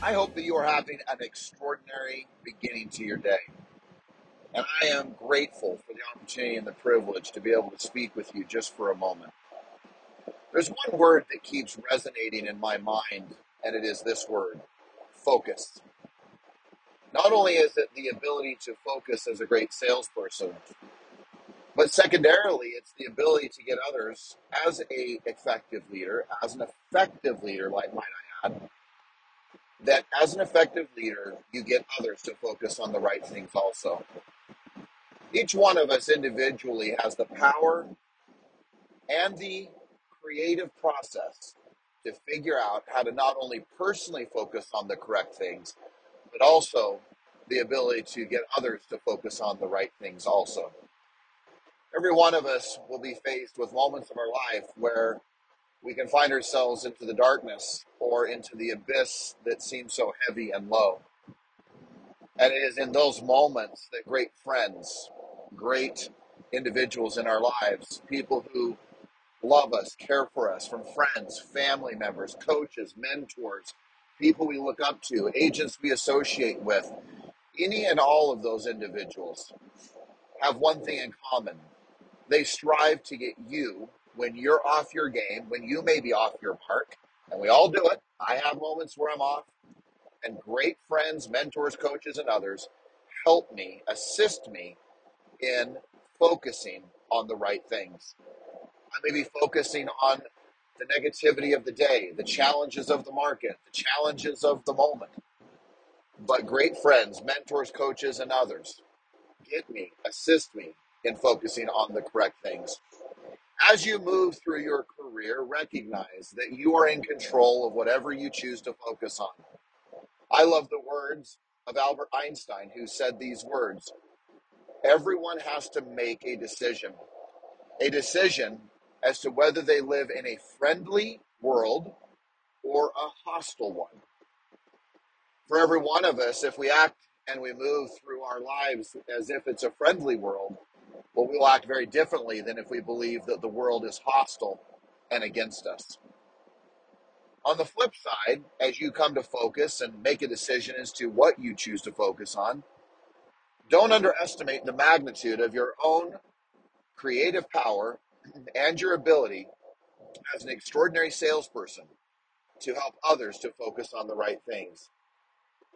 I hope that you are having an extraordinary beginning to your day. And I am grateful for the opportunity and the privilege to be able to speak with you just for a moment. There's one word that keeps resonating in my mind, and it is this word focus. Not only is it the ability to focus as a great salesperson, but secondarily, it's the ability to get others as a effective leader, as an effective leader, like might I add, that as an effective leader, you get others to focus on the right things also. Each one of us individually has the power and the creative process to figure out how to not only personally focus on the correct things, but also the ability to get others to focus on the right things also. Every one of us will be faced with moments of our life where we can find ourselves into the darkness or into the abyss that seems so heavy and low. And it is in those moments that great friends, great individuals in our lives, people who love us, care for us, from friends, family members, coaches, mentors, people we look up to, agents we associate with, any and all of those individuals have one thing in common. They strive to get you when you're off your game, when you may be off your mark, and we all do it. I have moments where I'm off, and great friends, mentors, coaches, and others help me, assist me in focusing on the right things. I may be focusing on the negativity of the day, the challenges of the market, the challenges of the moment. But great friends, mentors, coaches, and others get me, assist me in focusing on the correct things. As you move through your career, recognize that you are in control of whatever you choose to focus on. I love the words of Albert Einstein, who said these words Everyone has to make a decision, a decision as to whether they live in a friendly world or a hostile one. For every one of us, if we act and we move through our lives as if it's a friendly world, well, we will act very differently than if we believe that the world is hostile and against us. On the flip side, as you come to focus and make a decision as to what you choose to focus on, don't underestimate the magnitude of your own creative power and your ability as an extraordinary salesperson to help others to focus on the right things.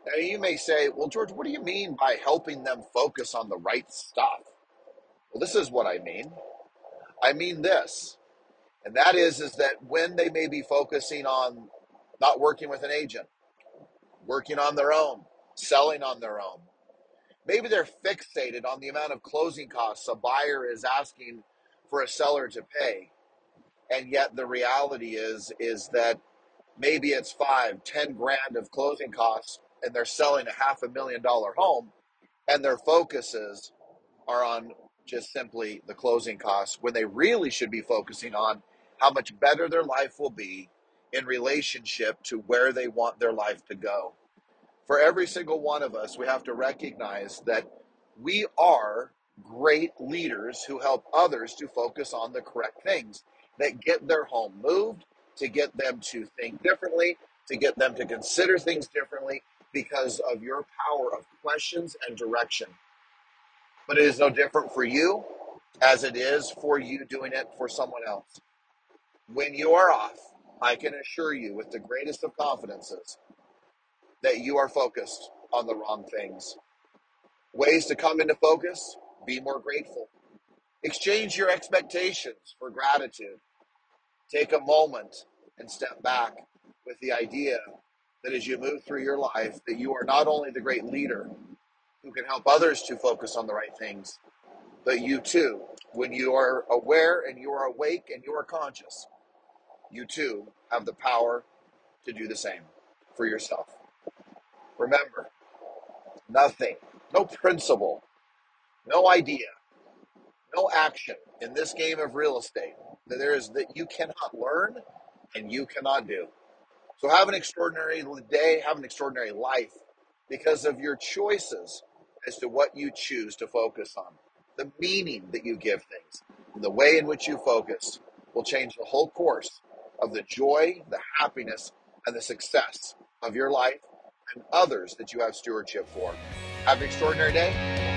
Now, you may say, well, George, what do you mean by helping them focus on the right stuff? Well, this is what I mean. I mean this, and that is, is that when they may be focusing on not working with an agent, working on their own, selling on their own, maybe they're fixated on the amount of closing costs a buyer is asking for a seller to pay, and yet the reality is is that maybe it's five, ten grand of closing costs, and they're selling a half a million dollar home, and their focuses are on just simply the closing costs when they really should be focusing on how much better their life will be in relationship to where they want their life to go. For every single one of us, we have to recognize that we are great leaders who help others to focus on the correct things that get their home moved, to get them to think differently, to get them to consider things differently because of your power of questions and direction but it is no different for you as it is for you doing it for someone else. When you are off, I can assure you with the greatest of confidences that you are focused on the wrong things. Ways to come into focus be more grateful. Exchange your expectations for gratitude. Take a moment and step back with the idea that as you move through your life that you are not only the great leader who can help others to focus on the right things, but you too, when you are aware and you are awake and you are conscious, you too have the power to do the same for yourself. Remember, nothing, no principle, no idea, no action in this game of real estate that there is that you cannot learn and you cannot do. So have an extraordinary day, have an extraordinary life because of your choices as to what you choose to focus on. The meaning that you give things, and the way in which you focus will change the whole course of the joy, the happiness, and the success of your life and others that you have stewardship for. Have an extraordinary day.